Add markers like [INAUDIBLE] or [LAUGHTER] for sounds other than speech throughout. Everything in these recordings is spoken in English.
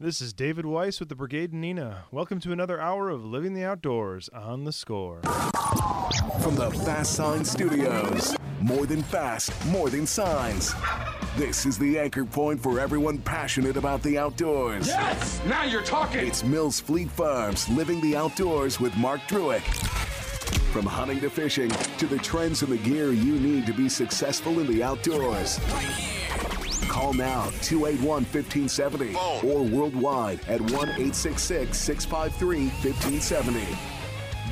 This is David Weiss with the Brigade Nina. Welcome to another hour of Living the Outdoors on the score. From the Fast Sign Studios. More than fast, more than signs. This is the anchor point for everyone passionate about the outdoors. Yes! Now you're talking! It's Mills Fleet Farms Living the Outdoors with Mark Druick. From hunting to fishing to the trends and the gear you need to be successful in the outdoors. Call now 281 1570 or worldwide at 1 866 653 1570.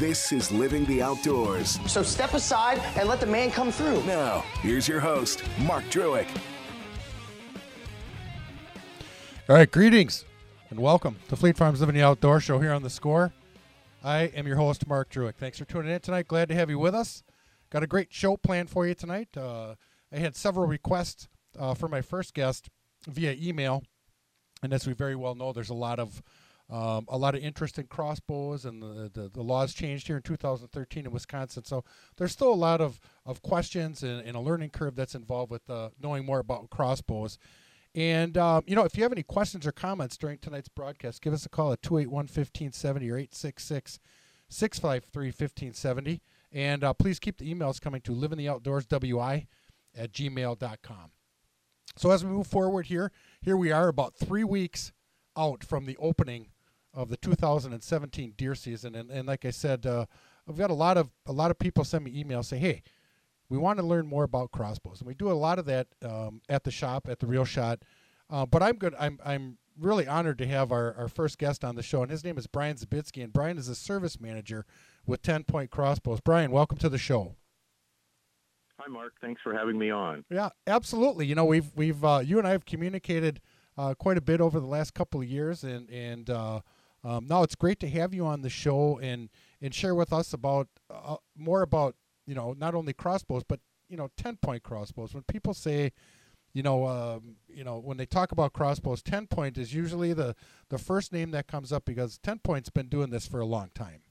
This is Living the Outdoors. So step aside and let the man come through. Now, here's your host, Mark Druick. All right, greetings and welcome to Fleet Farms Living the Outdoor Show here on the Score. I am your host, Mark Druick. Thanks for tuning in tonight. Glad to have you with us. Got a great show planned for you tonight. Uh, I had several requests uh, for my first guest via email, and as we very well know, there's a lot of um, a lot of interest in crossbows, and the, the, the, laws changed here in 2013 in Wisconsin. So there's still a lot of, of questions and, and a learning curve that's involved with uh, knowing more about crossbows. And, um, you know, if you have any questions or comments during tonight's broadcast, give us a call at 281 1570 or 866 653 1570. And uh, please keep the emails coming to livingtheoutdoorswi at gmail.com. So as we move forward here, here we are about three weeks out from the opening of the 2017 deer season, and, and like I said, uh, I've got a lot of a lot of people send me emails say, "Hey, we want to learn more about crossbows," and we do a lot of that um, at the shop at the Real Shot. Uh, but I'm good. I'm I'm really honored to have our, our first guest on the show, and his name is Brian Zabitsky, and Brian is a service manager with Ten Point Crossbows. Brian, welcome to the show. Hi, Mark. Thanks for having me on. Yeah, absolutely. You know, we've we've uh, you and I have communicated uh, quite a bit over the last couple of years, and and uh, um, now it's great to have you on the show and and share with us about uh, more about you know not only crossbows but you know ten point crossbows. When people say you know, um, you know, when they talk about crossbows, Ten Point is usually the the first name that comes up because Ten Point's been doing this for a long time.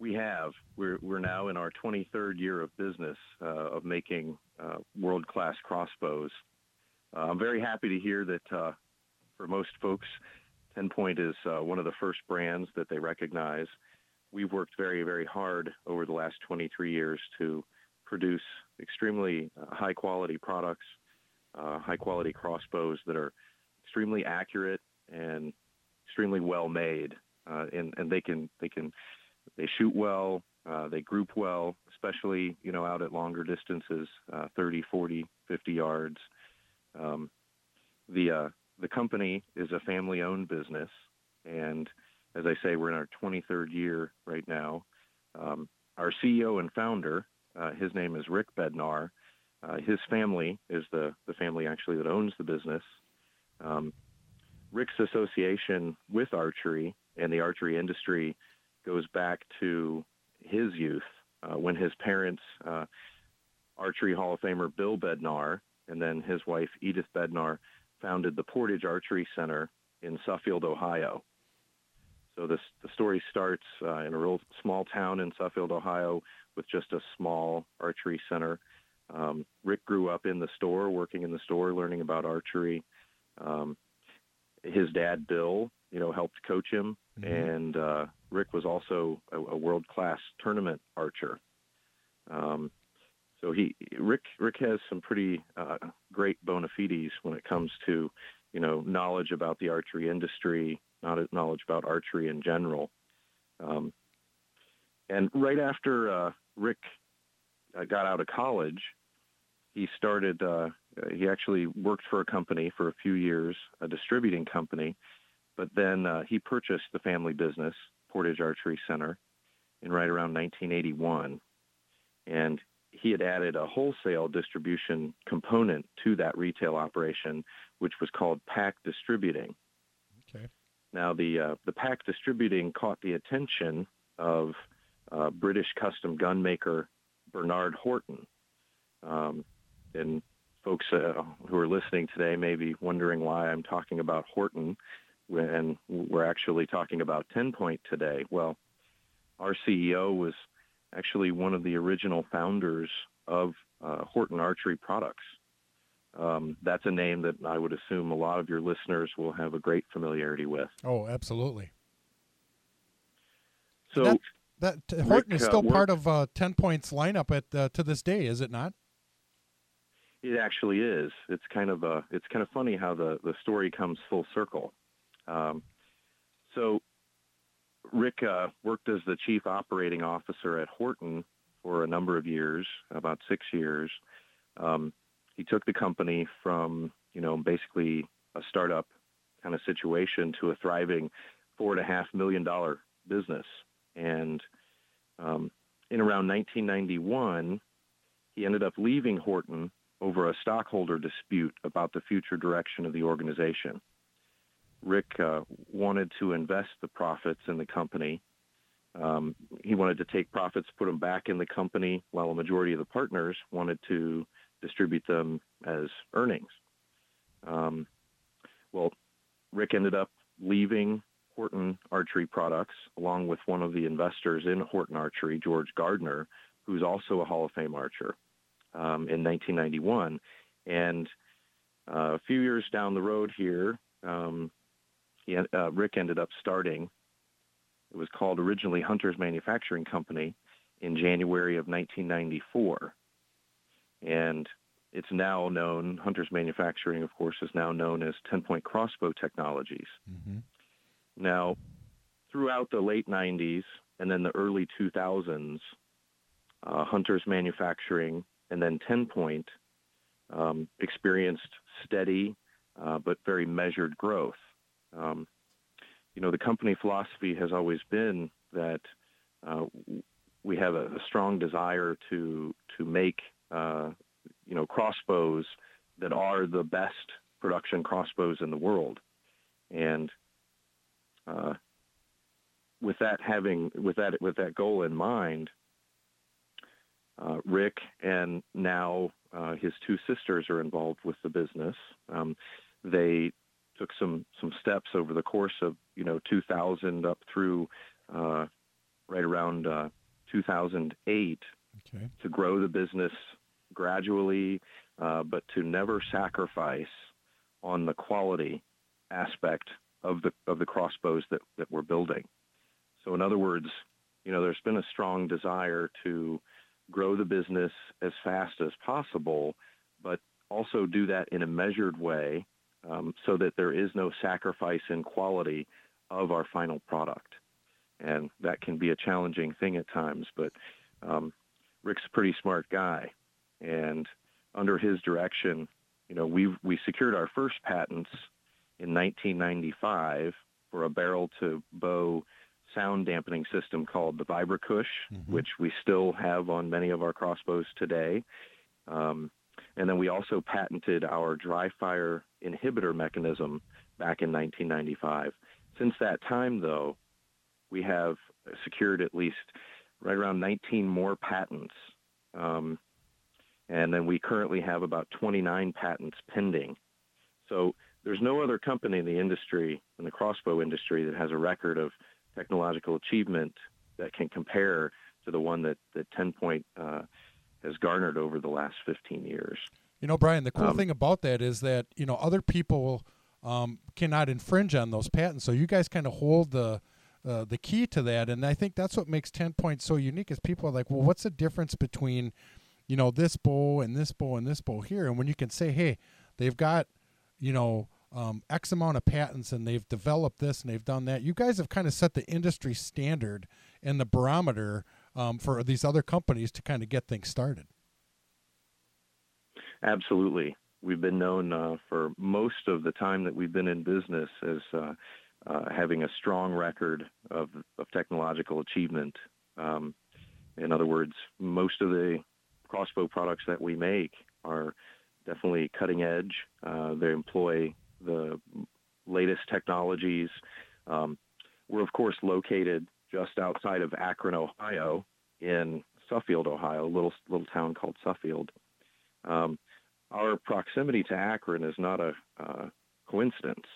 We have. We're we're now in our 23rd year of business uh, of making uh, world class crossbows. Uh, I'm very happy to hear that uh, for most folks, Ten Point is uh, one of the first brands that they recognize. We've worked very very hard over the last 23 years to produce extremely uh, high quality products, high quality crossbows that are extremely accurate and extremely well made, and and they can they can they shoot well, uh, they group well, especially you know out at longer distances, uh, 30, 40, 50 yards. Um, the uh, the company is a family-owned business, and as I say, we're in our 23rd year right now. Um, our CEO and founder, uh, his name is Rick Bednar. Uh, his family is the the family actually that owns the business. Um, Rick's association with archery and the archery industry goes back to his youth uh, when his parents, uh, archery Hall of Famer Bill Bednar, and then his wife Edith Bednar, founded the Portage Archery Center in Suffield, Ohio. So this, the story starts uh, in a real small town in Suffield, Ohio, with just a small archery center. Um, Rick grew up in the store, working in the store, learning about archery. Um, his dad, Bill, you know, helped coach him, mm-hmm. and uh, Rick was also a, a world class tournament archer. Um, so he Rick Rick has some pretty uh, great bona fides when it comes to you know knowledge about the archery industry, not knowledge about archery in general. Um, and right after uh, Rick uh, got out of college, he started. Uh, he actually worked for a company for a few years, a distributing company, but then uh, he purchased the family business Portage Archery Center in right around 1981. And he had added a wholesale distribution component to that retail operation, which was called Pack Distributing. Okay. Now, the uh, the pack distributing caught the attention of uh, British custom gun maker Bernard Horton, um, and folks uh, who are listening today may be wondering why I'm talking about Horton when we're actually talking about 10 Point today. Well, our CEO was actually one of the original founders of uh, Horton Archery Products. Um, that's a name that I would assume a lot of your listeners will have a great familiarity with. Oh, absolutely. So that, that uh, Horton Rick, is uh, still work- part of uh, Ten Points lineup at uh, to this day, is it not? It actually is. It's kind of a. It's kind of funny how the the story comes full circle. Um, so, Rick uh, worked as the chief operating officer at Horton for a number of years, about six years. Um, he took the company from you know basically a startup kind of situation to a thriving four and a half million dollar business, and um, in around 1991, he ended up leaving Horton over a stockholder dispute about the future direction of the organization. Rick uh, wanted to invest the profits in the company. Um, he wanted to take profits, put them back in the company, while a majority of the partners wanted to distribute them as earnings. Um, well, Rick ended up leaving Horton Archery Products along with one of the investors in Horton Archery, George Gardner, who's also a Hall of Fame archer um, in 1991. And uh, a few years down the road here, um, he, uh, Rick ended up starting. It was called originally Hunter's Manufacturing Company in January of 1994, and it's now known. Hunter's Manufacturing, of course, is now known as Ten Point Crossbow Technologies. Mm-hmm. Now, throughout the late 90s and then the early 2000s, uh, Hunter's Manufacturing and then 10 Point um, experienced steady uh, but very measured growth. Um, you know, the company philosophy has always been that uh, we have a, a, strong desire to to make uh, you know crossbows that are the best production crossbows in the world, and uh, with that having with that with that goal in mind, uh, Rick and now uh, his two sisters are involved with the business. Um, they took some some steps over the course of you know 2000 up through uh, right around uh, 2008 okay. to grow the business gradually, uh, but to never sacrifice on the quality aspect of the of the crossbows that, that we're building. So in other words, you know, there's been a strong desire to grow the business as fast as possible, but also do that in a measured way um, so that there is no sacrifice in quality of our final product. And that can be a challenging thing at times, but um, Rick's a pretty smart guy. And under his direction, you know, we we secured our first patents in 1995 for a barrel to bow sound dampening system called the VibraCush, mm-hmm. which we still have on many of our crossbows today. Um, and then we also patented our dry fire inhibitor mechanism back in 1995. Since that time, though, we have secured at least right around 19 more patents. Um, and then we currently have about 29 patents pending. So there's no other company in the industry, in the crossbow industry, that has a record of technological achievement that can compare to the one that, that 10 Point uh, has garnered over the last 15 years. You know, Brian, the cool Um, thing about that is that, you know, other people um, cannot infringe on those patents. So you guys kind of hold the uh, the key to that. And I think that's what makes 10 Point so unique is people are like, well, what's the difference between, you know, this bow and this bow and this bow here? And when you can say, hey, they've got, you know, um, X amount of patents and they've developed this and they've done that. You guys have kind of set the industry standard and the barometer um, for these other companies to kind of get things started. Absolutely. We've been known uh, for most of the time that we've been in business as uh, uh, having a strong record of, of technological achievement. Um, in other words, most of the crossbow products that we make are definitely cutting edge. Uh, they employ the latest technologies Um, we're of course located just outside of Akron, Ohio, in Suffield, Ohio, a little little town called Suffield. Um, our proximity to Akron is not a uh, coincidence.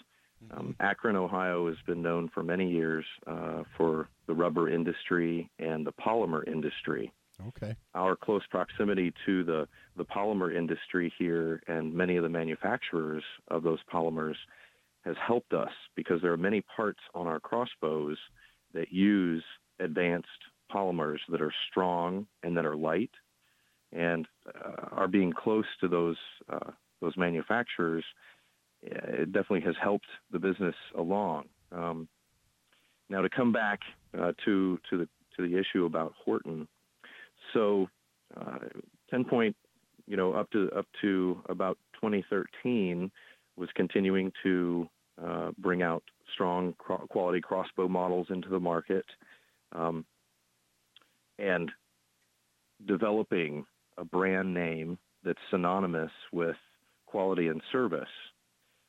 Mm-hmm. Um, Akron, Ohio, has been known for many years uh, for the rubber industry and the polymer industry. Okay. Our close proximity to the, the polymer industry here and many of the manufacturers of those polymers has helped us because there are many parts on our crossbows that use advanced polymers that are strong and that are light. And uh, our being close to those uh, those manufacturers, uh, it definitely has helped the business along. Um, now, to come back uh, to to the to the issue about Horton, so uh, ten point, you know, up to up to about 2013 was continuing to uh, bring out strong quality crossbow models into the market, um, and developing a brand name that's synonymous with quality and service.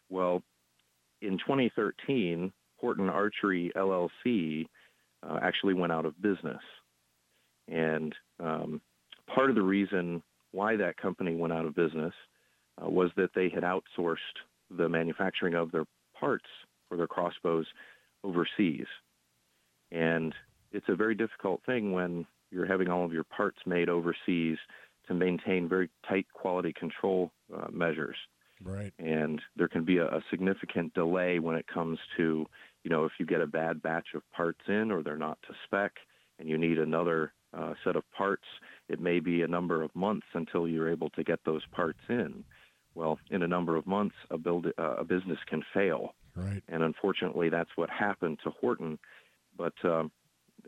Well, in 2013, Horton Archery LLC uh, actually went out of business. And um, part of the reason why that company went out of business uh, was that they had outsourced the manufacturing of their parts for their crossbows overseas. And it's a very difficult thing when you're having all of your parts made overseas to maintain very tight quality control uh, measures. Right. And there can be a, a significant delay when it comes to, you know, if you get a bad batch of parts in or they're not to spec and you need another uh, set of parts, it may be a number of months until you're able to get those parts in. Well, in a number of months, a, build, uh, a business can fail. Right. And unfortunately, that's what happened to Horton. But um,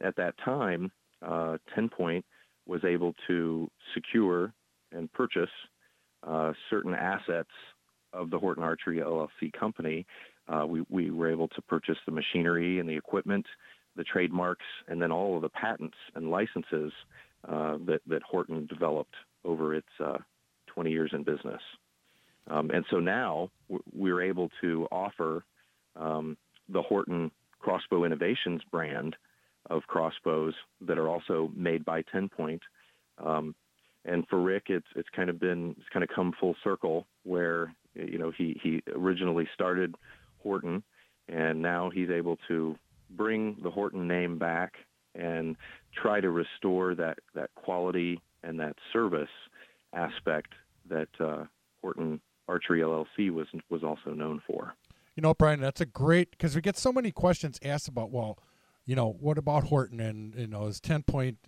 at that time, uh, 10 Point was able to secure and purchase uh, certain assets of the Horton Archery LLC company. Uh, we, we were able to purchase the machinery and the equipment, the trademarks, and then all of the patents and licenses uh, that, that Horton developed over its uh, 20 years in business. Um, and so now we're able to offer um, the Horton Crossbow Innovations brand of crossbows that are also made by Ten Point. Um, and for Rick, it's it's kind of been it's kind of come full circle where you know he he originally started Horton, and now he's able to bring the Horton name back and try to restore that that quality and that service aspect that uh, Horton Archery LLC was was also known for. You know, Brian, that's a great because we get so many questions asked about. Well, you know, what about Horton and you know, is Ten Point,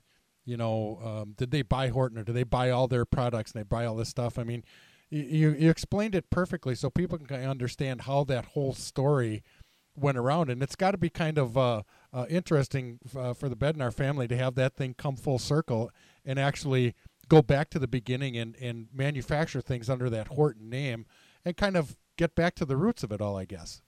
you know, um, did they buy Horton or do they buy all their products and they buy all this stuff? I mean, you you explained it perfectly so people can understand how that whole story went around, and it's got to be kind of uh, uh, interesting uh, for the Bednar family to have that thing come full circle and actually go back to the beginning and, and manufacture things under that Horton name and kind of get back to the roots of it all, I guess.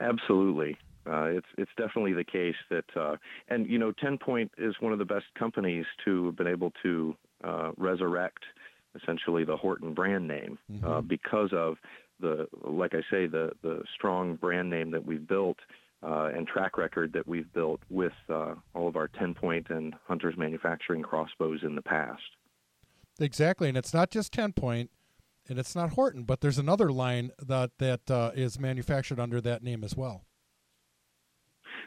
Absolutely. Uh, it's it's definitely the case that, uh, and you know, Ten Point is one of the best companies to have been able to uh, resurrect essentially the Horton brand name Mm-hmm. because of the, like I say, the the strong brand name that we've built uh, and track record that we've built with uh, all of our 10 point and hunters manufacturing crossbows in the past. Exactly, and it's not just Ten Point, and it's not Horton, but there's another line that that uh, is manufactured under that name as well.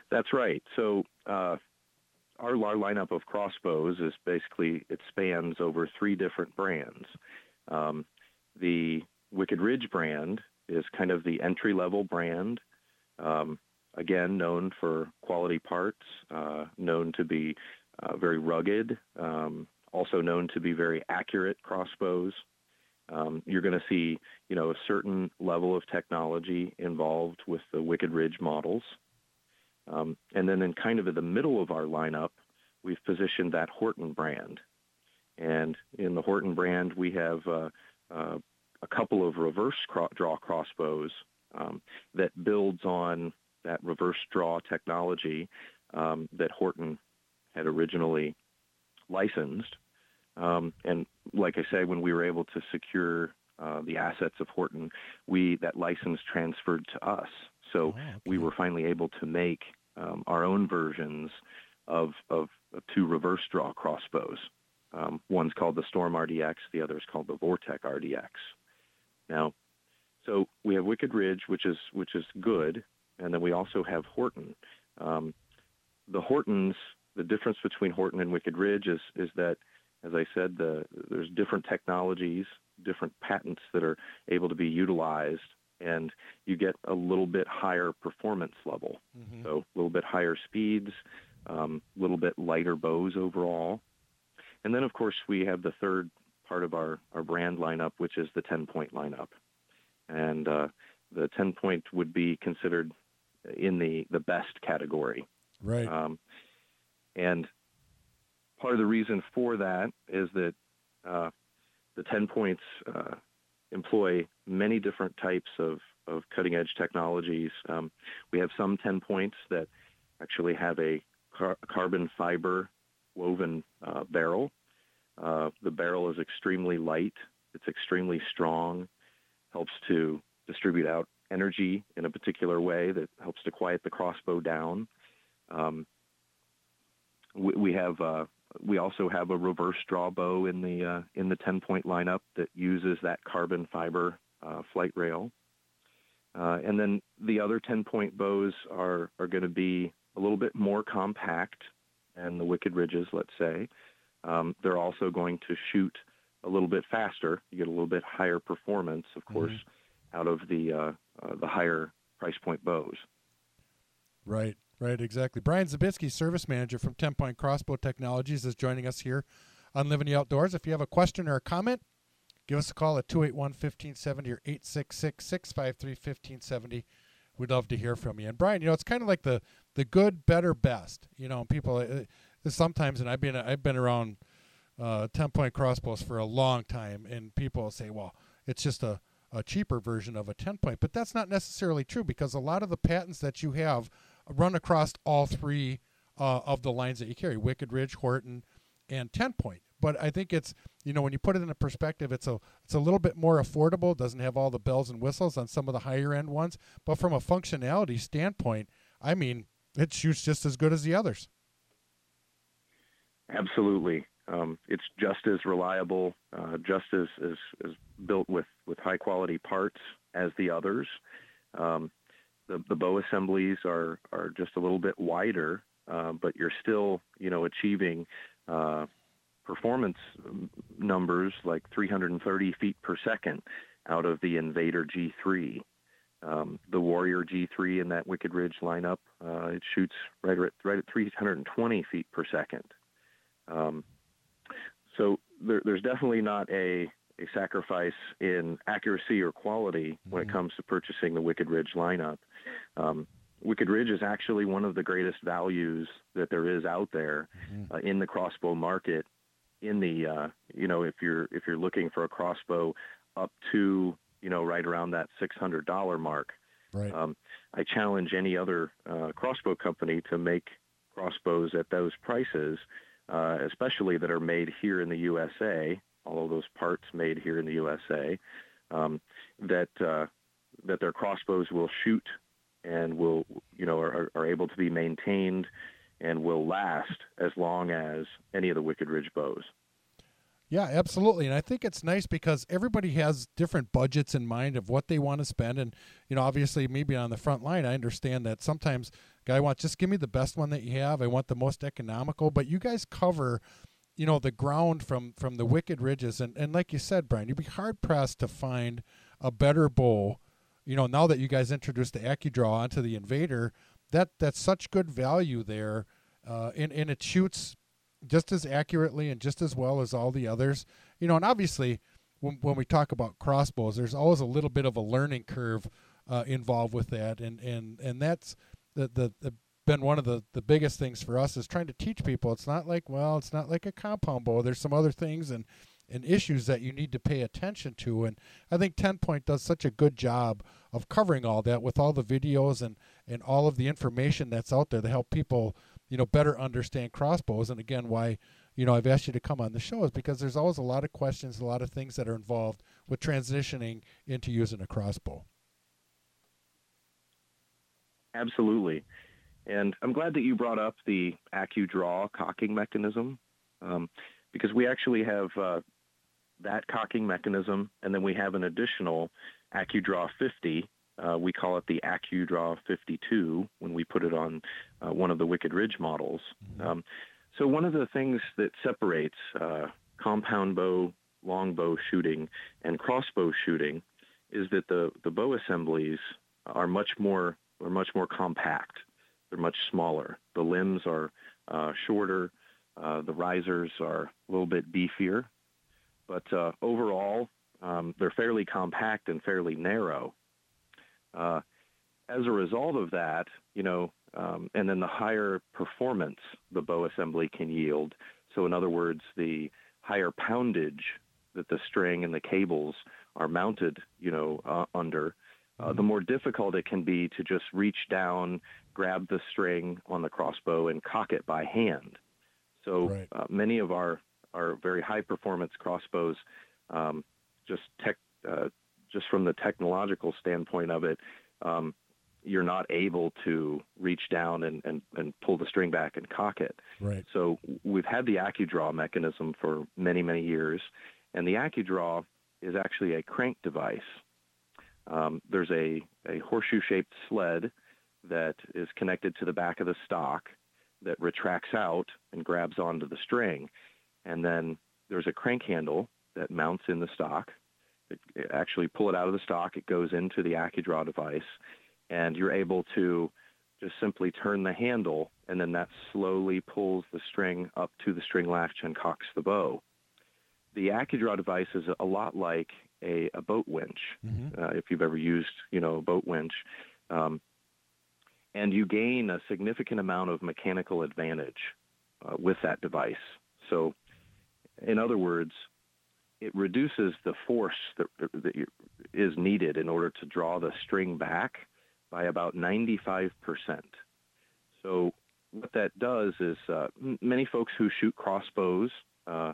That's right. So uh, our, our lineup of crossbows is basically it spans over three different brands. Um, the Wicked Ridge brand is kind of the entry level brand. Um, again, known for quality parts, uh, known to be uh, very rugged, um, also known to be very accurate crossbows. Um, you're going to see, you know, a certain level of technology involved with the Wicked Ridge models. Um, and then in kind of in the middle of our lineup, we've positioned that Horton brand. And in the Horton brand, we have uh, uh, a couple of reverse cro- draw crossbows um, that builds on that reverse draw technology um, that Horton had originally licensed. Um, and like I say, when we were able to secure uh, the assets of Horton, we that license transferred to us. So Oh, okay. we were finally able to make um, our own versions of, of, of two reverse draw crossbows. Um, one's called the Storm RDX, the other is called the Vortec RDX. Now, so we have Wicked Ridge, which is which is good, and then we also have Horton. Um, the Hortons, the difference between Horton and Wicked Ridge is is that, as I said, the, there's different technologies, different patents that are able to be utilized, and you get a little bit higher performance level. Mhm. So a little bit higher speeds, a um, little bit lighter bows overall. And then, of course, we have the third part of our, our brand lineup, which is the 10 point lineup. And uh, the 10 point would be considered in the, the best category. Right. Um, and part of the reason for that is that uh, the 10 points uh, employ many different types of, of cutting edge technologies. Um, we have some 10 points that actually have a car- carbon fiber woven uh, barrel. Uh, the barrel is extremely light, it's extremely strong, helps to distribute out energy in a particular way that helps to quiet the crossbow down. Um, we, we have uh, we also have a reverse draw bow in the uh, in the 10 point lineup that uses that carbon fiber uh, flight rail. Uh, and then the other 10 point bows are, are going to be a little bit more compact than the Wicked Ridges, let's say. Um, they're also going to shoot a little bit faster. You get a little bit higher performance, of course, out of the uh, uh, the higher price point bows. Right, right, exactly. Brian Zabitsky, service manager from 10 Point Crossbow Technologies, is joining us here on Living the Outdoors. If you have a question or a comment, give us a call at 281 1570 or 866 653 1570. We'd love to hear from you. And Brian, you know, it's kind of like the the good, better, best. You know, people uh, sometimes, and I've been I've been around uh, 10 point crossbows for a long time, and people say, well, it's just a a cheaper version of a 10 point. But that's not necessarily true because a lot of the patents that you have run across all three uh, of the lines that you carry Wicked Ridge, Horton, and 10 point. But I think it's, you know, when you put it in a perspective, it's a it's a little bit more affordable. Doesn't have all the bells and whistles on some of the higher end ones, but from a functionality standpoint, I mean, it shoots just as good as the others. Absolutely. Um, it's just as reliable, uh, just as, as, as built with, with high quality parts as the others. Um, the, the bow assemblies are, are just a little bit wider, uh, but you're still, you know, achieving uh, performance numbers like 330 feet per second out of the Invader G3. Um, the Warrior G3 in that Wicked Ridge lineup, uh, it shoots right at, right at 320 feet per second. Um, so there, there's definitely not a, a sacrifice in accuracy or quality when it comes to purchasing the Wicked Ridge lineup. Um, Wicked Ridge is actually one of the greatest values that there is out there uh, in the crossbow market. In the uh, you know if you're if you're looking for a crossbow up to you know right around that six hundred dollar mark, Right. um, I challenge any other uh, crossbow company to make crossbows at those prices, uh, especially that are made here in the USA. All of those parts made here in the USA, um, that uh, that their crossbows will shoot and will you know are, are able to be maintained and will last as long as any of the Wicked Ridge bows. Yeah, absolutely. And I think it's nice because everybody has different budgets in mind of what they want to spend. And, you know, obviously, maybe on the front line, I understand that sometimes guy wants just give me the best one that you have. I want the most economical. But you guys cover, you know, the ground from from the wicked ridges. And, and like you said, Brian, you'd be hard pressed to find a better bow. You know, now that you guys introduced the AccuDraw onto the Invader, that that's such good value there. Uh, and, and it shoots just as accurately and just as well as all the others. You know, and obviously, when, when we talk about crossbows, there's always a little bit of a learning curve uh, involved with that, and and and that's the, the the been one of the the biggest things for us is trying to teach people. It's not like well, it's not like a compound bow. There's some other things and and issues that you need to pay attention to. And I think 10 Point does such a good job of covering all that with all the videos and, and all of the information that's out there to help people, you know, better understand crossbows. And again, why, you know, I've asked you to come on the show is because there's always a lot of questions, a lot of things that are involved with transitioning into using a crossbow. Absolutely. And I'm glad that you brought up the AccuDraw cocking mechanism um, because we actually have uh, that cocking mechanism, and then we have an additional AccuDraw 50. Uh, we call it the AccuDraw 52 when we put it on uh, one of the Wicked Ridge models. Mm-hmm. Um, so one of the things that separates uh, compound bow, long bow shooting, and crossbow shooting is that the, the bow assemblies are much more are much more compact. They're much smaller. The limbs are uh, shorter. Uh, the risers are a little bit beefier, but uh, overall um, they're fairly compact and fairly narrow. Uh, as a result of that, you know, um, and then the higher performance the bow assembly can yield. So, in other words, the higher poundage that the string and the cables are mounted, you know, uh, under, uh, the mm-hmm. more difficult it can be to just reach down, grab the string on the crossbow, and cock it by hand. So, right. uh, many of our our very high performance crossbows, um, just tech, uh, just from the technological standpoint of it, um, you're not able to reach down and, and, and pull the string back and cock it. Right. So we've had the AccuDraw mechanism for many, many years, and the AccuDraw is actually a crank device. Um, there's a, a horseshoe-shaped sled that is connected to the back of the stock that retracts out and grabs onto the string. And then there's a crank handle that mounts in the stock. It, it actually pull it out of the stock. It goes into the AccuDraw device, and you're able to just simply turn the handle, and then that slowly pulls the string up to the string latch and cocks the bow. The AccuDraw device is a lot like a, a boat winch, mm-hmm. uh, if you've ever used, you know, a boat winch. Um, and you gain a significant amount of mechanical advantage uh, with that device. So, in other words, it reduces the force that, that is needed in order to draw the string back by about 95%. So what that does is uh, many folks who shoot crossbows uh,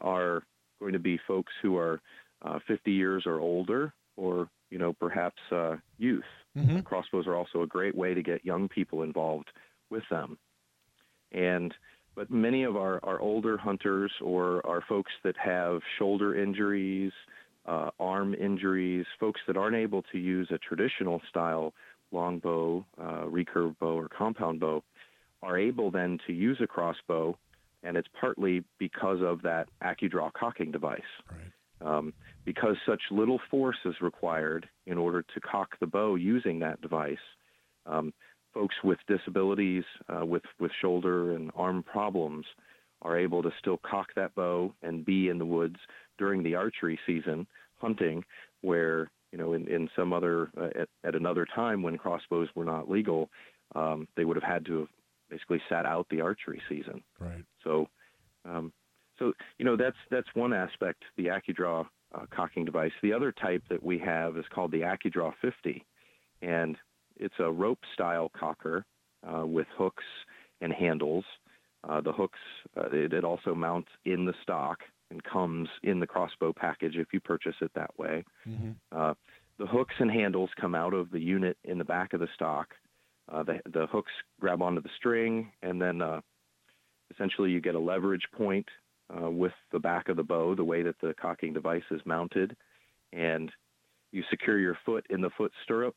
are going to be folks who are uh, 50 years or older, or you know perhaps uh, youth. Mm-hmm. Crossbows are also a great way to get young people involved with them. And but many of our, our older hunters or our folks that have shoulder injuries, uh, arm injuries, folks that aren't able to use a traditional style longbow, uh, recurve bow, or compound bow, are able then to use a crossbow, and it's partly because of that AccuDraw cocking device. Right. Um, because such little force is required in order to cock the bow using that device, um, folks with disabilities, uh, with with shoulder and arm problems, are able to still cock that bow and be in the woods during the archery season hunting, where you know in, in some other uh, at, at another time when crossbows were not legal, um, they would have had to have basically sat out the archery season. Right. So, um, so you know that's that's one aspect the AccuDraw uh, cocking device. The other type that we have is called the AccuDraw 50, and it's a rope style cocker uh, with hooks and handles. Uh, the hooks, uh, it, it, also mounts in the stock and comes in the crossbow package if you purchase it that way. Mm-hmm. Uh, the hooks and handles come out of the unit in the back of the stock. Uh, the, the, hooks grab onto the string, and then uh, essentially you get a leverage point with the back of the bow, the way that the cocking device is mounted, and you secure your foot in the foot stirrup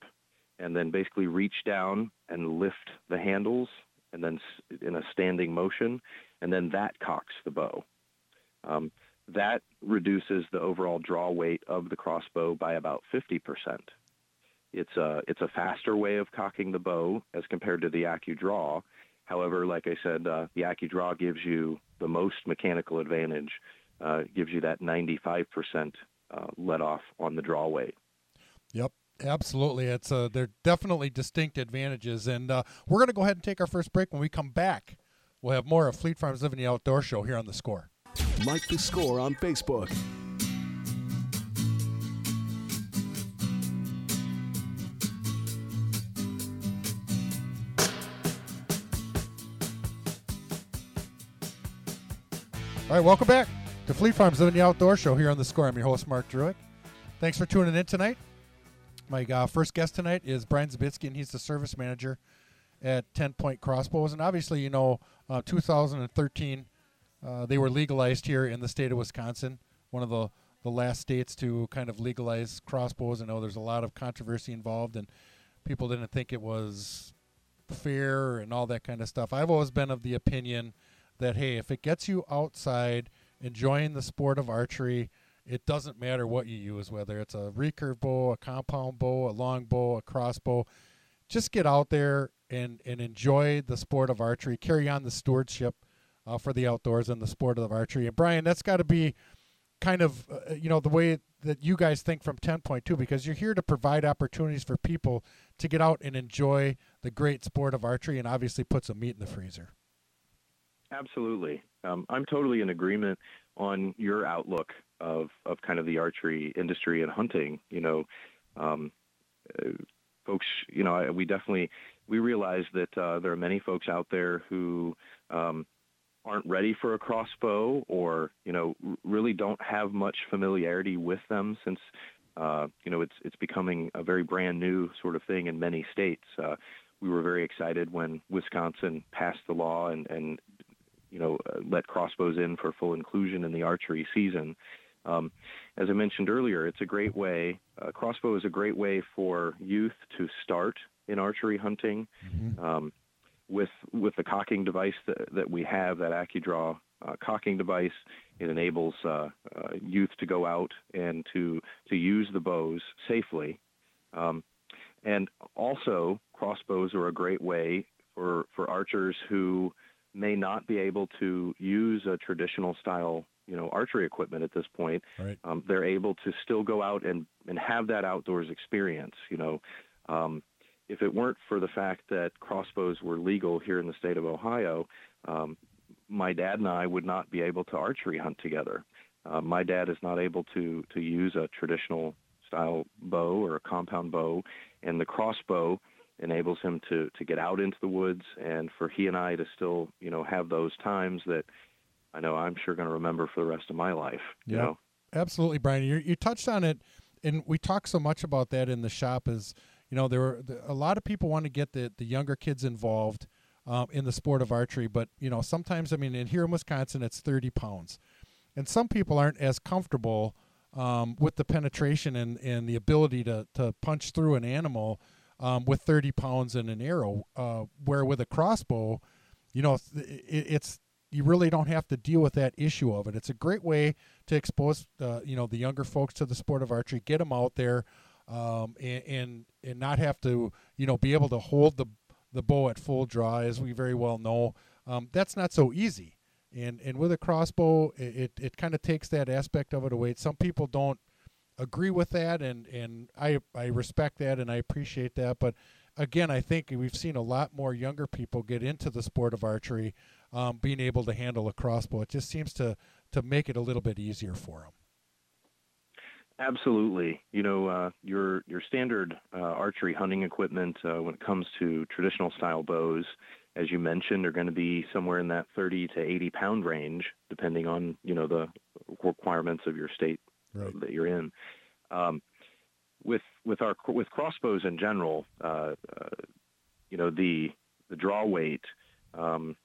and then basically reach down and lift the handles and then in a standing motion, and then that cocks the bow. Um, that reduces the overall draw weight of the crossbow by about 50%. It's a, it's a faster way of cocking the bow as compared to the AccuDraw. However, like I said, uh, the AccuDraw gives you the most mechanical advantage, uh, gives you that 95% uh, let off on the draw weight. Yep, Absolutely, it's uh, they're definitely distinct advantages, and uh, we're going to go ahead and take our first break. When we come back, we'll have more of Fleet Farms Living the Outdoor Show here on the Score. Like the Score on Facebook. All right, welcome back to Fleet Farms Living the Outdoor Show here on the Score. I'm your host Mark Druick. Thanks for tuning in tonight. My uh, first guest tonight is Brian Zabitsky, and he's the service manager at 10 Point Crossbows. And obviously, you know, uh, 2013, uh, they were legalized here in the state of Wisconsin, one of the, the last states to kind of legalize crossbows. I know there's a lot of controversy involved, and people didn't think it was fair and all that kind of stuff. I've always been of the opinion that, hey, if it gets you outside enjoying the sport of archery, it doesn't matter what you use, whether it's a recurve bow, a compound bow, a long bow, a crossbow. Just get out there and, and enjoy the sport of archery. Carry on the stewardship uh, for the outdoors and the sport of archery. And Brian, that's got to be kind of uh, you know the way that you guys think from 10.2 because you're here to provide opportunities for people to get out and enjoy the great sport of archery and obviously put some meat in the freezer. Absolutely. Um, I'm totally in agreement on your outlook of, of kind of the archery industry and hunting. You know, um, uh, folks, you know, we definitely we realize that uh, there are many folks out there who um, aren't ready for a crossbow or you know really don't have much familiarity with them since uh, you know it's it's becoming a very brand new sort of thing in many states. Uh, we were very excited when Wisconsin passed the law and and you know uh, let crossbows in for full inclusion in the archery season. Um, as I mentioned earlier, it's a great way. Uh, crossbow is a great way for youth to start in archery hunting. Mm-hmm. Um, with with the cocking device that, that we have, that AccuDraw uh, cocking device, it enables uh, uh, youth to go out and to to use the bows safely. Um, and also, crossbows are a great way for for archers who may not be able to use a traditional style you know archery equipment at this point right. um, they're able to still go out and and have that outdoors experience you know um, if it weren't for the fact that crossbows were legal here in the state of Ohio, um, my dad and I would not be able to archery hunt together. Uh, my dad is not able to to use a traditional style bow or a compound bow, and the crossbow enables him to to get out into the woods and for he and I to still you know have those times that I know I'm sure going to remember for the rest of my life. Yeah, you know? absolutely, Brian. You you touched on it, and we talk so much about that in the shop. Is you know, there were a lot of people want to get the, the younger kids involved um, in the sport of archery, but you know, sometimes I mean, in here in Wisconsin, it's 30 pounds, and some people aren't as comfortable um, with the penetration and, and the ability to, to punch through an animal um, with 30 pounds and an arrow. Uh, where with a crossbow, you know, it, it's you really don't have to deal with that issue of it. It's a great way to expose, uh, you know, the younger folks to the sport of archery, get them out there, um, and, and and not have to you know be able to hold the the bow at full draw, as we very well know. Um, that's not so easy. And and with a crossbow, it, it, it kind of takes that aspect of it away. Some people don't agree with that, and, and I I respect that and I appreciate that. But again, I think we've seen a lot more younger people get into the sport of archery, um, being able to handle a crossbow. It just seems to to make it a little bit easier for them. Absolutely. You know, uh, your your standard uh, archery hunting equipment uh, when it comes to traditional style bows, as you mentioned, are going to be somewhere in that 30 to 80 pound range, depending on you know the requirements of your state right. that you're in. Um, with with our with crossbows in general, uh, uh, you know the the draw weight. Um,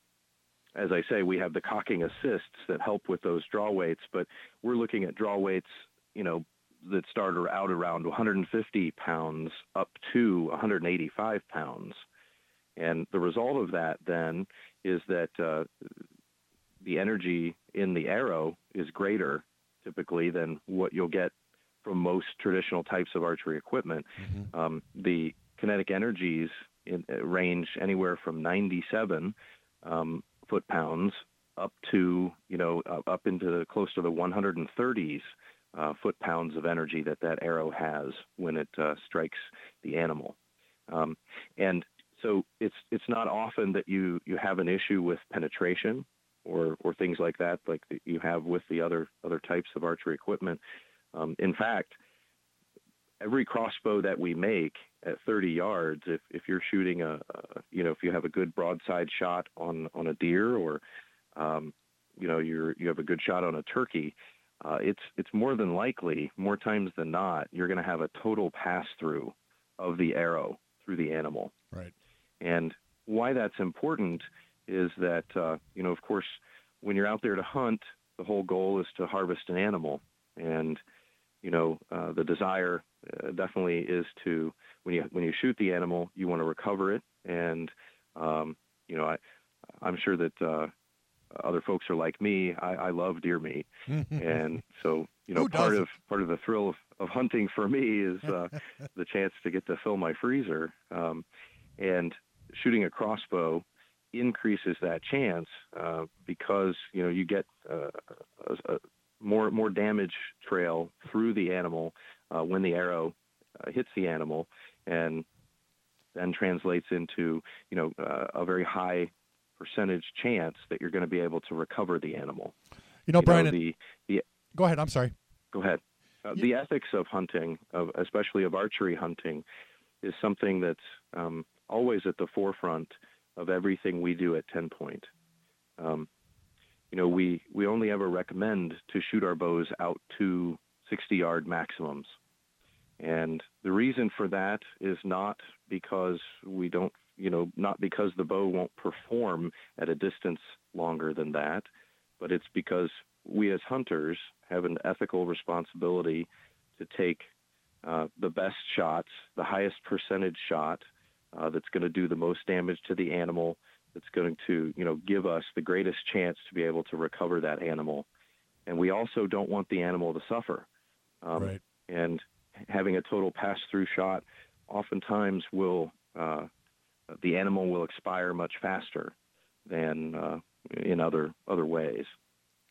as I say, we have the cocking assists that help with those draw weights, but we're looking at draw weights, you know, that start out around 150 pounds up to 185 pounds. And the result of that then is that uh, the energy in the arrow is greater typically than what you'll get from most traditional types of archery equipment. Mm-hmm. Um, the kinetic energies in, uh, range anywhere from 97 um, foot pounds up to you know uh, up into the, close to the 130s uh, foot pounds of energy that that arrow has when it uh, strikes the animal. Um, and so it's it's not often that you you have an issue with penetration or or things like that, like you have with the other other types of archery equipment. Um, in fact, every crossbow that we make at 30 yards, if if you're shooting a, a you know if you have a good broadside shot on on a deer or um, you know you're you have a good shot on a turkey, uh, it's it's more than likely, more times than not, you're going to have a total pass through of the arrow through the animal. Right. And why that's important is that uh, you know, of course, when you're out there to hunt, the whole goal is to harvest an animal, and you know, uh, the desire uh, definitely is to when you when you shoot the animal, you want to recover it, and um, you know, I I'm sure that uh, other folks are like me. I, I love deer meat, and [LAUGHS] so you know, Who part doesn't? of part of the thrill of, of hunting for me is uh, [LAUGHS] the chance to get to fill my freezer, um, and shooting a crossbow increases that chance uh, because you know you get uh, a, a more more damage trail through the animal uh, when the arrow uh, hits the animal, and then translates into you know uh, a very high percentage chance that you're going to be able to recover the animal. You know, You Brian. the the go ahead. I'm sorry. go ahead. Uh, the ethics of hunting, of, especially of archery hunting, is something that's um, always at the forefront of everything we do at Ten Point. Um, you know, we we only ever recommend to shoot our bows out to 60 yard maximums, and the reason for that is not because we don't, you know, not because the bow won't perform at a distance longer than that, but it's because we as hunters have an ethical responsibility to take uh, the best shots, the highest percentage shot uh, that's going to do the most damage to the animal, that's going to, you know, give us the greatest chance to be able to recover that animal. And we also don't want the animal to suffer. Um, Right. And having a total pass-through shot oftentimes will uh, the animal will expire much faster than uh, in other other ways.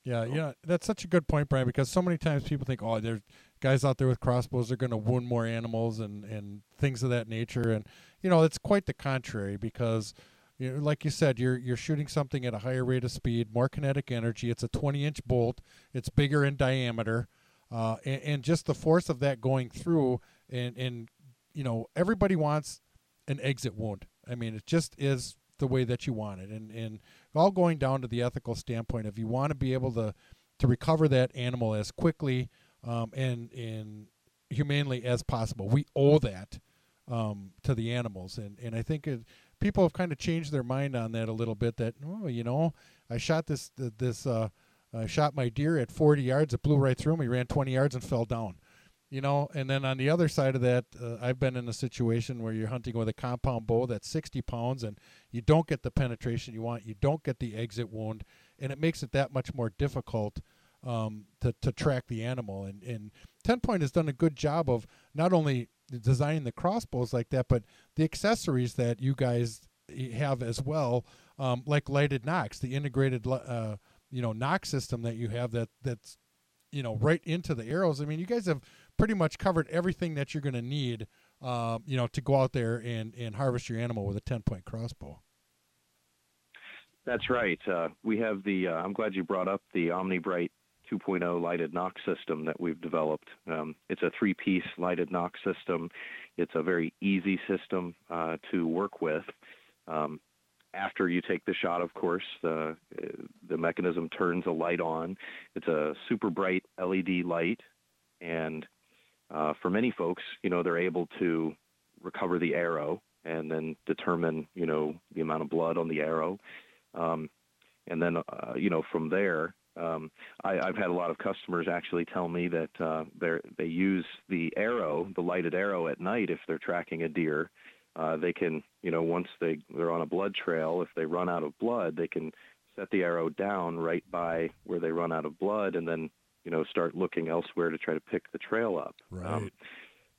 Yeah, yeah, that's such a good point, Brian. Because so many times people think, oh, there's guys out there with crossbows, they're going to wound more animals and and things of that nature, and you know, it's quite the contrary. Because, you know, like you said, you're you're shooting something at a higher rate of speed, more kinetic energy. It's a 20 inch bolt. It's bigger in diameter, uh, and, and just the force of that going through, and and you know, everybody wants an exit wound. I mean, it just is the way that you want it, and and all going down to the ethical standpoint. If you want to be able to to recover that animal as quickly um, and and humanely as possible, we owe that um, to the animals, and and I think it, people have kind of changed their mind on that a little bit. That oh, you know, I shot this this uh, I shot my deer at 40 yards. It blew right through. He ran 20 yards and fell down you know and then on the other side of that uh, i've been in a situation where you're hunting with a compound bow that's 60 pounds and you don't get the penetration you want you don't get the exit wound and it makes it that much more difficult um, to, to track the animal and, and 10 point has done a good job of not only designing the crossbows like that but the accessories that you guys have as well um, like lighted nocks the integrated uh, you know nock system that you have that that's you know right into the arrows i mean you guys have pretty much covered everything that you're going to need, um, you know, to go out there and, and harvest your animal with a 10 point crossbow. That's right. Uh, we have the. Uh, I'm glad you brought up the Omni-Brite 2.0 lighted nock system that we've developed. Um, it's a three-piece lighted nock system. It's a very easy system uh, to work with. Um, after you take the shot, of course, the the mechanism turns a light on. It's a super bright LED light, and uh, for many folks, you know, they're able to recover the arrow and then determine, you know, the amount of blood on the arrow. Um, and then, uh, you know, from there, um, I, I've had a lot of customers actually tell me that uh, they they use the arrow, the lighted arrow, at night if they're tracking a deer. Uh, they can, you know, once they they're on a blood trail, if they run out of blood, they can set the arrow down right by where they run out of blood, and then you know start looking elsewhere to try to pick the trail up. Right.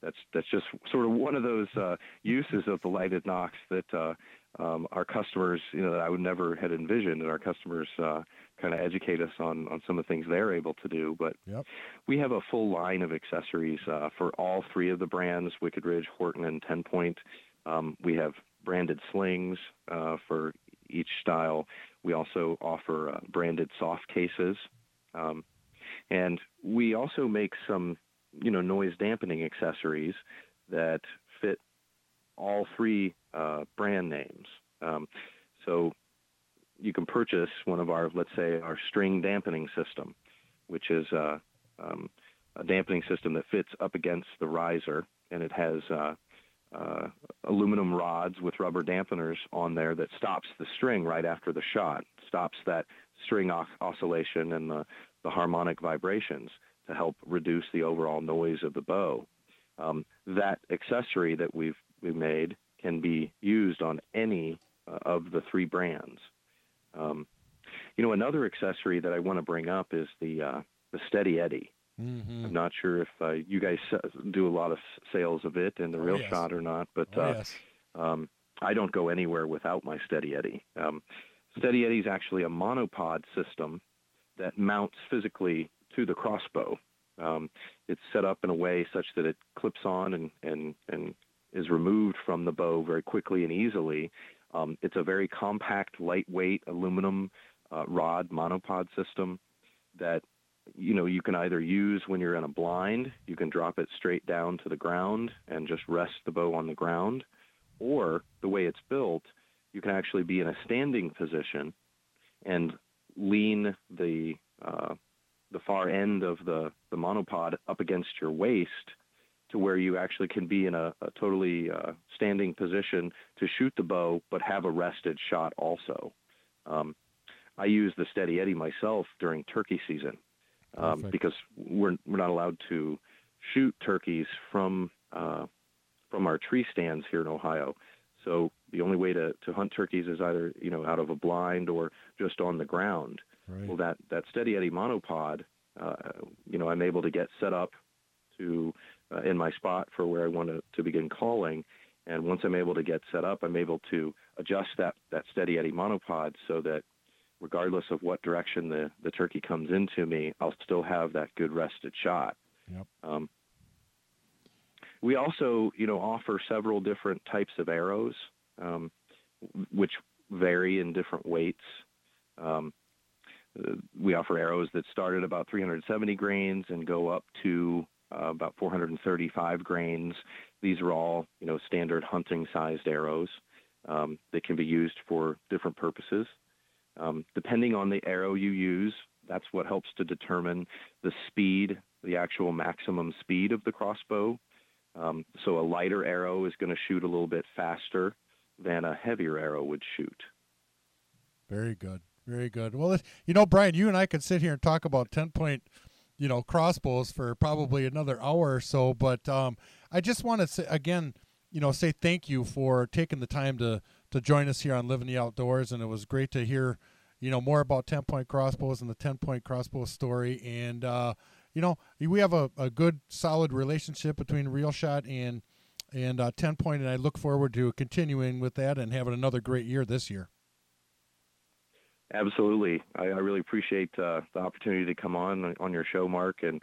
that's that's just sort of one of those uh, uses of the lighted nocks that uh, um, our customers, you know, that I would never had envisioned, and our customers uh, kind of educate us on on some of the things they're able to do. But Yep. we have a full line of accessories uh, for all three of the brands: Wicked Ridge, Horton, and Ten Point. Um, we have branded slings uh, for each style. We also offer uh, branded soft cases, um, and we also make some, you know, noise dampening accessories that fit all three uh, brand names. Um, so you can purchase one of our, let's say, our string dampening system, which is uh, um, a dampening system that fits up against the riser, and it has uh, uh, aluminum rods with rubber dampeners on there that stops the string right after the shot, stops that string oscillation and the, the harmonic vibrations to help reduce the overall noise of the bow. Um, that accessory that we've, we've made can be used on any uh, of the three brands. Um, you know, another accessory that I want to bring up is the uh, the Steady Eddie. Mm-hmm. I'm not sure if uh, you guys do a lot of sales of it in the Oh, real yes. shot or not, but Oh, uh, yes. um, I don't go anywhere without my Steady Eddie. Um, Steady Eddie is actually a monopod system that mounts physically to the crossbow. Um, it's set up in a way such that it clips on and, and, and is removed from the bow very quickly and easily. Um, it's a very compact, lightweight aluminum uh, rod monopod system that you know you can either use when you're in a blind. You can drop it straight down to the ground and just rest the bow on the ground, or the way it's built, you can actually be in a standing position and lean the uh, the far end of the, the monopod up against your waist to where you actually can be in a, a totally uh, standing position to shoot the bow, but have a rested shot also. Um, I use the Steady Eddie myself during turkey season um, because we're we're not allowed to shoot turkeys from uh, from our tree stands here in Ohio. So the only way to, to hunt turkeys is either you know out of a blind or just on the ground. Right. Well, that that Steady Eddie monopod, uh, you know, I'm able to get set up to uh, in my spot for where I want to, to begin calling. And once I'm able to get set up, I'm able to adjust that, that Steady Eddie monopod so that regardless of what direction the, the turkey comes into me, I'll still have that good rested shot. Yep. Um, we also, you know, offer several different types of arrows, um, which vary in different weights. Um, uh, we offer arrows that start at about 370 grains and go up to about 435 grains. These are all, you know, standard hunting-sized arrows um, that can be used for different purposes. Um, depending on the arrow you use, that's what helps to determine the speed, the actual maximum speed of the crossbow. Um, so a lighter arrow is going to shoot a little bit faster than a heavier arrow would shoot. Very good. Very good. Well, you know, Brian, you and I could sit here and talk about 10 point, you know, crossbows for probably another hour or so, but um, I just want to say again, you know, say thank you for taking the time to to join us here on Living the Outdoors and it was great to hear, you know, more about 10 point crossbows and the 10 point crossbow story and uh, you know, we have a, a good solid relationship between Real Shot and and uh, 10 point and I look forward to continuing with that and having another great year this year. Absolutely. I, I really appreciate uh, the opportunity to come on on your show, Mark, and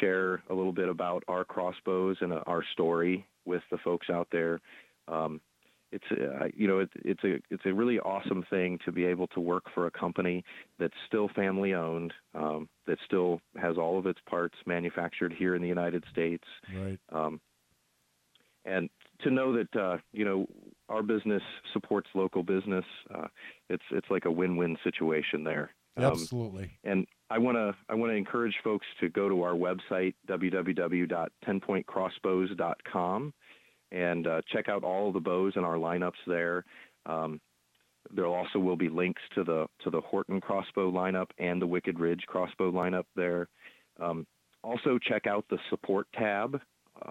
share a little bit about our crossbows and uh, our story with the folks out there. Um, it's uh, you know it, it's a it's a really awesome thing to be able to work for a company that's still family owned, um, that still has all of its parts manufactured here in the United States, Right. um, and to know that uh, you know our business supports local business, uh, it's it's like a win-win situation there. Um, Absolutely. and I want to I want to encourage folks to go to our website www.10pointcrossbows.com and uh, check out all of the bows in our lineups there. Um, there also will be links to the to the Horton crossbow lineup and the Wicked Ridge crossbow lineup there. Um, also, check out the support tab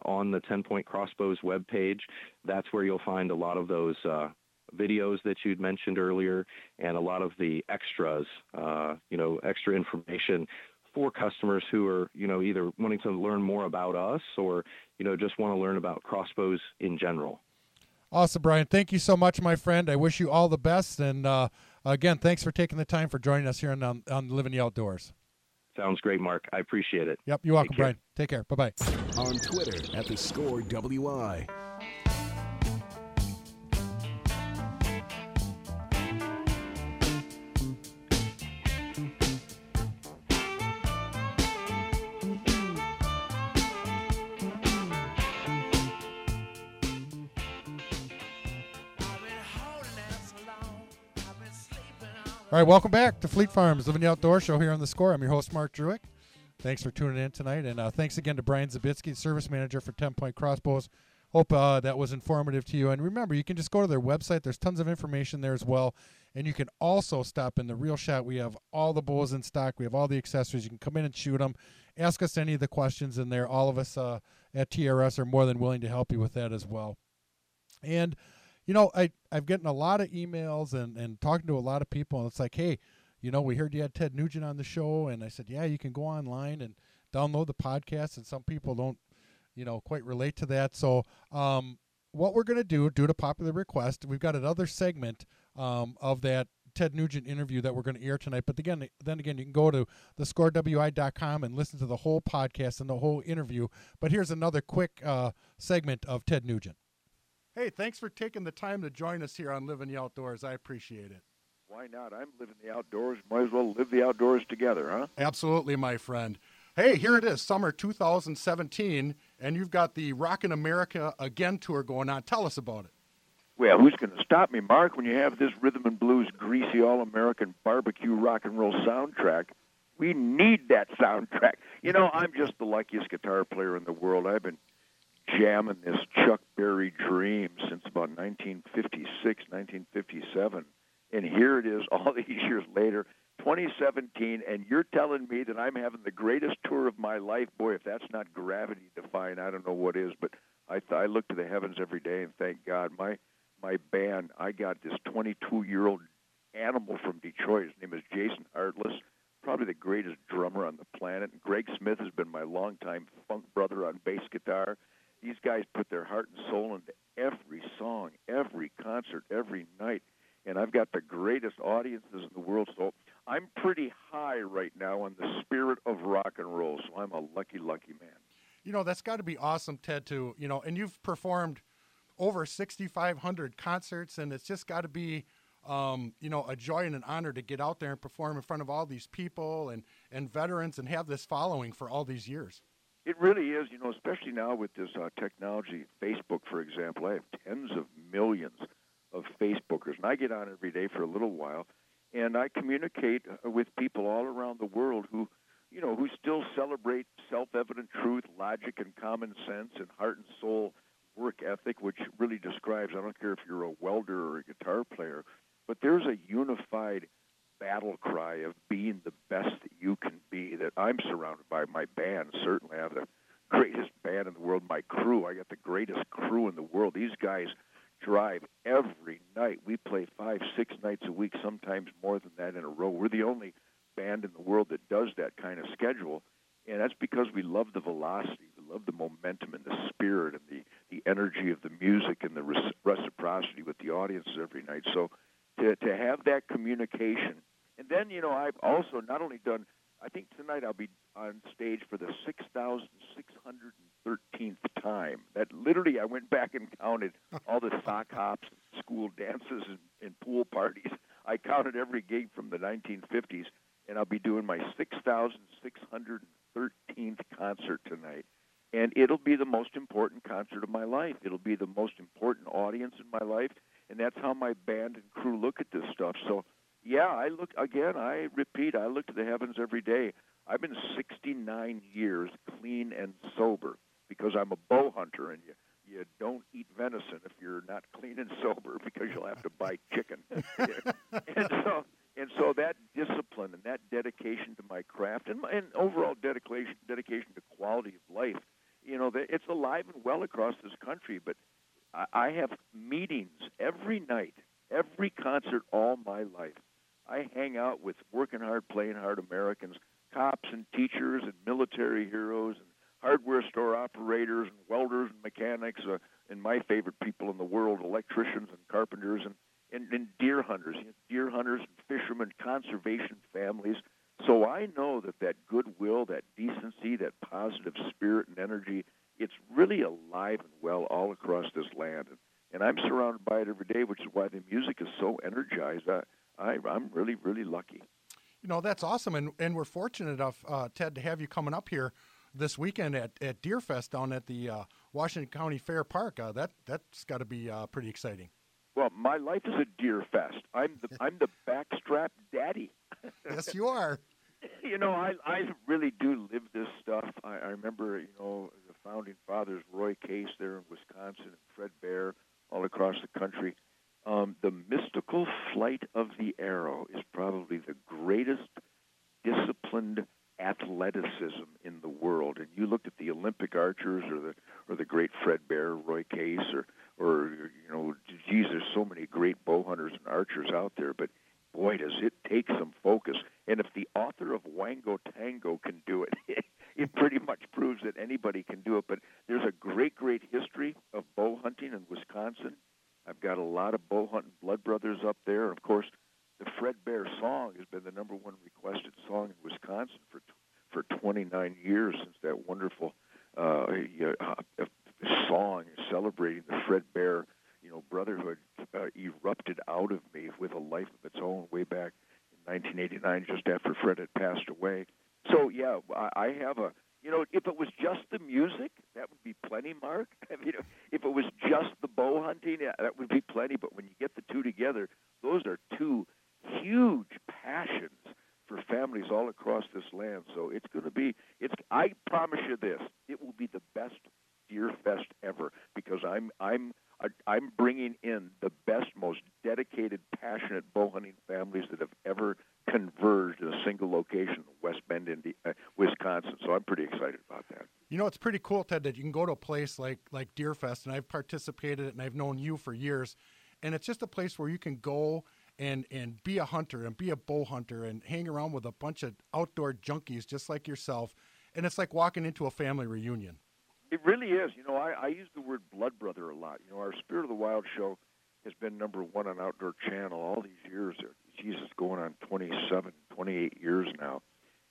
on the 10 Point Crossbows webpage. That's where you'll find a lot of those uh, videos that you'd mentioned earlier and a lot of the extras, uh, you know, extra information for customers who are, you know, either wanting to learn more about us or, you know, just want to learn about crossbows in general. Awesome, Brian. Thank you so much, my friend. I wish you all the best. And uh, again, thanks for taking the time for joining us here on, on, Living the Outdoors. Sounds great, Mark. I appreciate it. Yep, you're welcome, care. Brian. Take care. Bye bye. On Twitter at the score WI. All right, welcome back to Fleet Farms Living the Outdoors show here on the score. I'm your host, Mark Druick. Thanks for tuning in tonight, and uh, thanks again to Brian Zabitsky, Service Manager for Ten Point Crossbows. Hope uh, that was informative to you. And remember, you can just go to their website. There's tons of information there as well. And you can also stop in the Real Shot. We have all the bows in stock. We have all the accessories. You can come in and shoot them. Ask us any of the questions in there. All of us uh, at TRS are more than willing to help you with that as well. And you know, I I've gotten a lot of emails and and talking to a lot of people, and it's like, hey, you know, we heard you had Ted Nugent on the show, and I said, yeah, you can go online and download the podcast, and some people don't, you know, quite relate to that. So, um, what we're gonna do, due to popular request, we've got another segment um, of that Ted Nugent interview that we're going to air tonight. But again, then again, you can go to thescorewi.com and listen to the whole podcast and the whole interview. But here's another quick uh, segment of Ted Nugent. Hey, thanks for taking the time to join us here on Living the Outdoors. I appreciate it. Why not? I'm living the outdoors. Might as well live the outdoors together, huh? Absolutely, my friend. Hey, here it is, summer 2017, and you've got the Rockin' America Again tour going on. Tell us about it. Well, who's going to stop me, Mark, when you have this rhythm and blues, greasy, all American barbecue rock and roll soundtrack? We need that soundtrack. You know, I'm just the luckiest guitar player in the world. I've been jamming this Chuck Berry dream since about 1956, 1957. And here it is [LAUGHS] all these years later, 2017, and you're telling me that I'm having the greatest tour of my life. Boy, if that's not gravity defying, I don't know what is. But I, I look to the heavens every day and thank God. My my band, I got this 22 year old animal from Detroit. His name is Jason Hartless, probably the greatest drummer on the planet. Greg Smith has been my longtime funk brother on bass guitar. These guys put their heart and soul into every song, every concert, every night. And I've got the greatest audiences in the world. So I'm pretty high right now on the spirit of rock and roll. So I'm a lucky, lucky man. You know, that's got to be awesome, Ted, too. You know, and you've performed over 6,500 concerts, and it's just got to be, um, you know, a joy and an honor to get out there and perform in front of all these people and, and veterans and have this following for all these years. It really is, you know, especially now with this uh, technology. Facebook, for example, I have tens of millions of Facebookers, and I get on every day for a little while, and I communicate uh, with people all around the world who, you know, who still celebrate self-evident truth, logic, and common sense, and heart and soul work ethic, which really describes. I don't care if you're a welder or a guitar player, but there's a unified battle cry of being the best that you can be that I'm surrounded by. My band certainly I have the greatest band in the world. My crew, I got the greatest crew in the world. These guys drive every night. We play five, six nights a week, sometimes more than that in a row. We're the only band in the world that does that kind of schedule, and that's because we love the velocity, we love the momentum and the spirit and the the energy of the music and the reciprocity with the audience every night. So to to have that communication, and then you know I've also not only done. I think tonight I'll be on stage for the 6,613th time. That literally, I went back and counted all the sock hops, school dances, and, and pool parties. I counted every gig from the 1950s, and I'll be doing my 6,613th concert tonight and it'll be the most important concert of my life. It'll be the most important audience in my life, and that's how my band and crew look at this stuff. So, yeah, I look again. I repeat, I look to the heavens every day. I've been 69 years clean and sober because I'm a bow hunter, and you you don't eat venison if you're not clean and sober [LAUGHS] because you'll have to buy chicken. [LAUGHS] and so and so that discipline and that dedication to my craft and, my, and overall dedication dedication to quality of life you know, it's alive and well across this country. But I I have meetings every night, every concert, all my life. I hang out with working hard, playing hard Americans, cops and teachers and military heroes and hardware store operators and welders and mechanics, uh, and my favorite people in the world, electricians and carpenters and, and, and deer hunters, you know, deer hunters and fishermen, conservation families so I know that that goodwill, that decency, that positive spirit and energy, it's really alive and well all across this land. And, and I'm surrounded by it every day, which is why the music is so energized. I, I, I'm really, really lucky. You know, that's awesome. And, and we're fortunate enough, uh, Ted, to have you coming up here this weekend at, at Deerfest down at the uh, Washington County Fair Park. Uh, that, that's got to be uh, pretty exciting. Well, my life is a deer fest. I'm the I'm the backstrap daddy. [LAUGHS] yes, you are. you know, I I really do live this stuff. I, I remember, you know, founding fathers, Roy Case there in Wisconsin, and Fred Bear, all across the country. Um, the mystical flight of the arrow is probably the greatest disciplined athleticism in the world. And you look at the Olympic archers, or the or the great Fred Bear, Roy Case, or or you know, geez, there's so many great bow hunters and archers out there, but boy, does it take some focus. And if the author of Wango Tango can do it, [LAUGHS] it pretty much proves that anybody can do it. But there's a great, great history of bow hunting in Wisconsin. I've got a lot of bow hunting blood brothers up there. Of course, the Fred Bear song has been the number one requested song in Wisconsin for for 29 years since that wonderful uh, uh, song celebrating the Fred Bear, you know, brotherhood uh, erupted out of me with a life of its own way back in 1989, just after Fred had passed away. So yeah, I, have a. You know, if it was just the music, that would be plenty, Mark. [LAUGHS] I mean, if it was just the bow hunting, that would be plenty. But when you get the two together, those are two huge passions for families all across this land. So it's going to be. It's. I promise you this: it will be the best Deer Fest ever because I'm I'm I'm bringing in the best, most dedicated, passionate bow hunting families that have ever converged in a single location, West Bend, Indi- uh, Wisconsin. So I'm pretty excited about that. You know, it's pretty cool, Ted, that you can go to a place like like Deer Fest, and I've participated and I've known you for years, and it's just a place where you can go and and be a hunter and be a bow hunter and hang around with a bunch of outdoor junkies just like yourself, and it's like walking into a family reunion. It really is. You know, I, I use the word blood brother a lot. You know, our Spirit of the Wild show has been number one on Outdoor Channel all these years. Jesus, going on 27, 28 years now.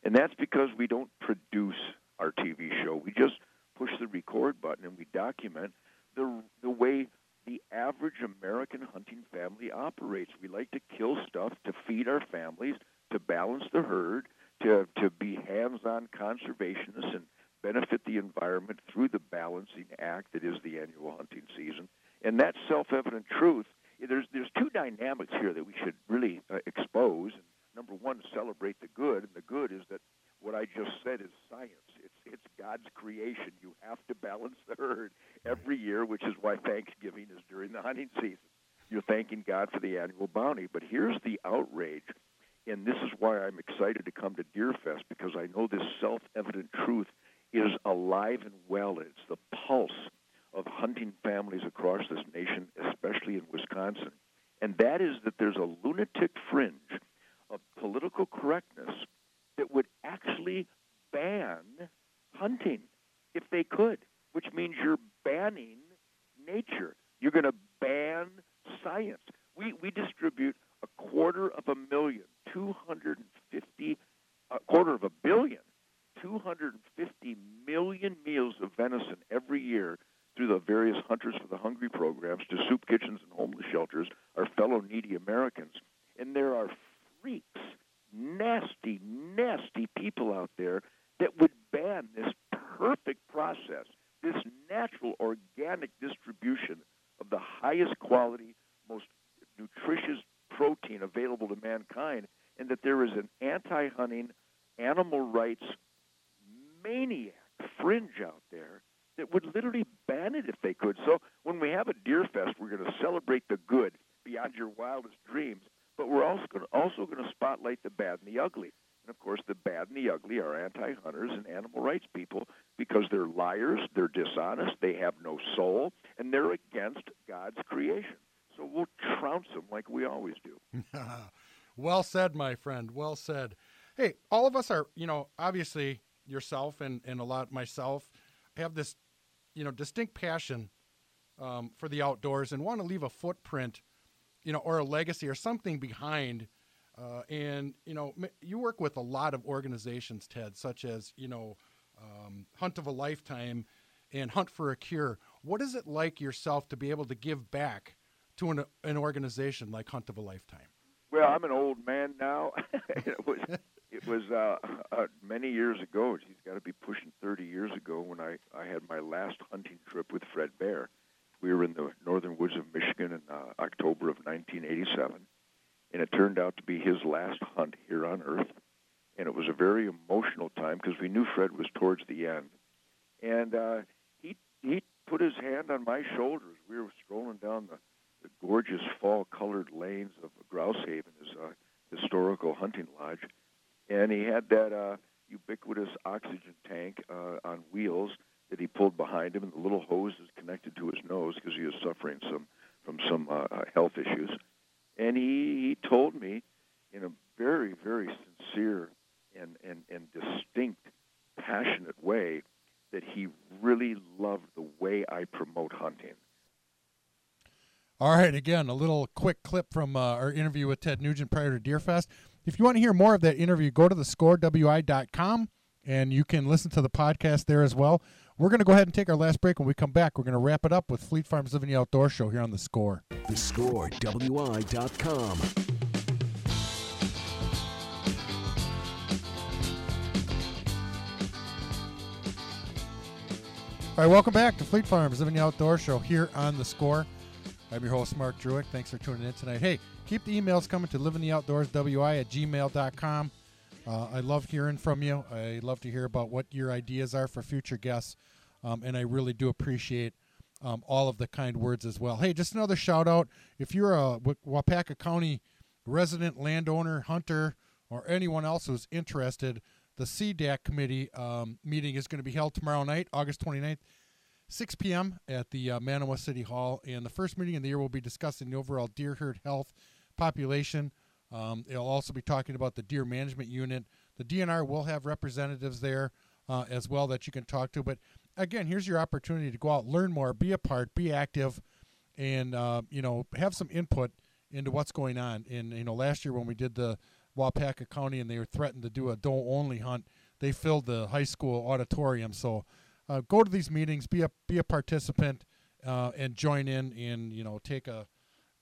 And that's because we don't produce our TV show. We just push the record button and we document the the way the average American hunting family operates. We like to kill stuff to feed our families, to balance the herd, to to be hands-on conservationists and benefit the environment through the balancing act that is the annual hunting season. And that self-evident truth, there's there's two dynamics here that we should really uh, expose. Number one, celebrate the good, and the good is that what I just said is science. It's God's creation. You have to balance the herd every year, which is why Thanksgiving is during the hunting season. You're thanking God for the annual bounty. But here's the outrage, and this is why I'm excited to come to Deerfest because I know this self-evident truth is alive and well. It's the pulse of hunting families across this nation, especially in Wisconsin. And that is that there's a lunatic fringe of political correctness that would actually ban hunting if they could, which means you're banning nature. You're going to ban science. We, we distribute a quarter of a million, 250, a quarter of a billion 250 million meals of venison every year through the various Hunters for the Hungry programs to soup kitchens and homeless shelters, our fellow needy Americans. And there are freaks, nasty, nasty people out there that would ban this perfect process, this natural organic distribution of the highest quality, most nutritious protein available to mankind, and that there is an anti hunting, animal rights maniac fringe out there that would literally ban it if they could. So when we have a deer fest, we're going to celebrate the good beyond your wildest dreams, but we're also going to, also going to spotlight the bad and the ugly. And of course, the bad and the ugly are anti-hunters and animal rights people because they're liars, they're dishonest, they have no soul, and they're against God's creation. So we'll trounce them like we always do. well said, my friend. Well said. Hey, all of us are, you know, obviously yourself and, and a lot myself have this, you know, distinct passion um, for the outdoors and want to leave a footprint, you know, or a legacy or something behind. Uh, and you know, you work with a lot of organizations, Ted, such as you know, um, Hunt of a Lifetime and Hunt for a Cure. What is it like yourself to be able to give back to an, an organization like Hunt of a Lifetime? Well, I'm an old man now. [LAUGHS] it was it was uh, uh, many years ago. He's got to be pushing 30 years ago when I, I had my last hunting trip with Fred Bear. We were in the northern woods of Michigan in uh, October of 1987, and it turned out to be his last hunt here on Earth. and it was a very emotional time because we knew Fred was towards the end. And uh, he he put his hand on my shoulders. We were strolling down the, the gorgeous fall-colored lanes of Grouse Haven, his uh, historical hunting lodge, and he had that uh, ubiquitous oxygen tank uh, on wheels that he pulled behind him, and the little hose is connected to his nose because he was suffering some from some uh, uh, health issues. And he, he told me in a very, very sincere and, and, and distinct, passionate way that he really loved the way I promote hunting. All right, again, a little quick clip from uh, our interview with Ted Nugent prior to Deerfest. If you want to hear more of that interview, go to thescorewi.com and you can listen to the podcast there as well. We're going to go ahead and take our last break. When we come back, we're going to wrap it up with Fleet Farms Living the Outdoor Show here on The Score. TheScoreWI.com. All right, welcome back to Fleet Farms Living the Outdoor Show here on The Score. I'm your host, Mark Druick. Thanks for tuning in tonight. Hey, keep the emails coming to livingtheoutdoorswi at gmail.com. Uh, I love hearing from you. I love to hear about what your ideas are for future guests. Um, and I really do appreciate um, all of the kind words as well. Hey, just another shout out. If you're a Waupaca County resident, landowner, hunter, or anyone else who's interested, the CDAC committee um, meeting is going to be held tomorrow night, August 29th, 6 p.m. at the uh, Manawa City Hall. And the first meeting of the year we'll be discussing the overall deer herd health population. Um, it'll also be talking about the deer management unit. The DNR will have representatives there uh, as well that you can talk to. But again, here's your opportunity to go out, learn more, be a part, be active, and uh, you know have some input into what's going on. And you know, last year when we did the Waupaca County and they were threatened to do a doe only hunt, they filled the high school auditorium. So uh, go to these meetings, be a be a participant, uh, and join in and you know take a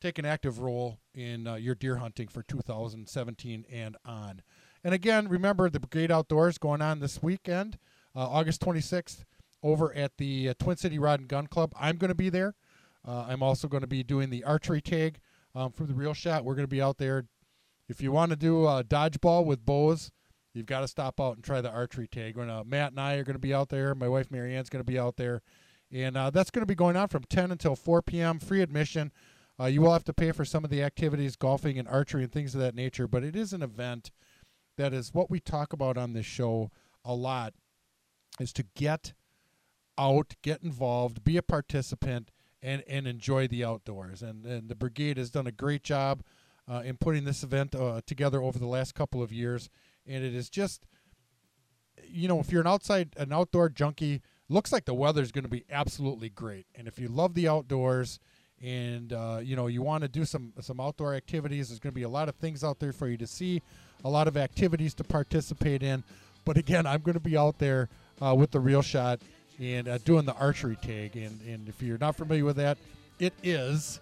take an active role in uh, your deer hunting for 2017 and on. And again, remember the Brigade Outdoors going on this weekend, uh, August 26th, over at the uh, Twin City Rod and Gun Club. I'm going to be there. Uh, I'm also going to be doing the archery tag um, for the real Shot. We're going to be out there. If you want to do dodgeball with bows, you've got to stop out and try the archery tag. When, Matt and I are going to be out there. My wife Marianne's going to be out there. And uh, that's going to be going on from 10 until 4 p.m. Free admission. Uh, you will have to pay for some of the activities, golfing and archery and things of that nature, but it is an event that is what we talk about on this show a lot is to get out, get involved, be a participant, and, and enjoy the outdoors. And, and the brigade has done a great job uh, in putting this event uh, together over the last couple of years. And it is just, you know, if you're an outside, an outdoor junkie, looks like the weather is going to be absolutely great. And if you love the outdoors, and uh, you know you want to do some some outdoor activities there's going to be a lot of things out there for you to see a lot of activities to participate in. But again i'm going to be out there uh, with the real Shot and uh, doing the archery tag. And, and if you're not familiar with that it is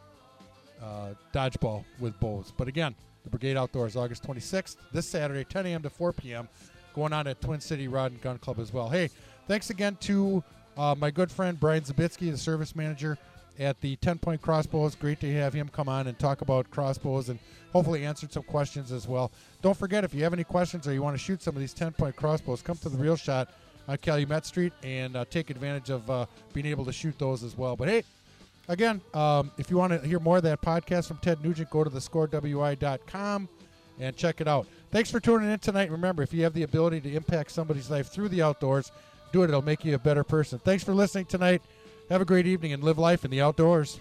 uh, dodgeball with bows. But again the brigade outdoors august 26th this saturday 10 a.m to 4 p.m going on at twin city rod and gun club as well hey thanks again to uh, my good friend brian zabitsky the service manager at the 10 point crossbows. Great to have him come on and talk about crossbows and hopefully answer some questions as well. Don't forget, if you have any questions or you want to shoot some of these 10 point crossbows, come to the real Shot on Calumet Street and uh, take advantage of uh, being able to shoot those as well. But hey, again, um, if you want to hear more of that podcast from Ted Nugent, go to thescorewi.com and check it out. Thanks for tuning in tonight. Remember, if you have the ability to impact somebody's life through the outdoors, do it. It'll make you a better person. Thanks for listening tonight. Have a great evening and live life in the outdoors.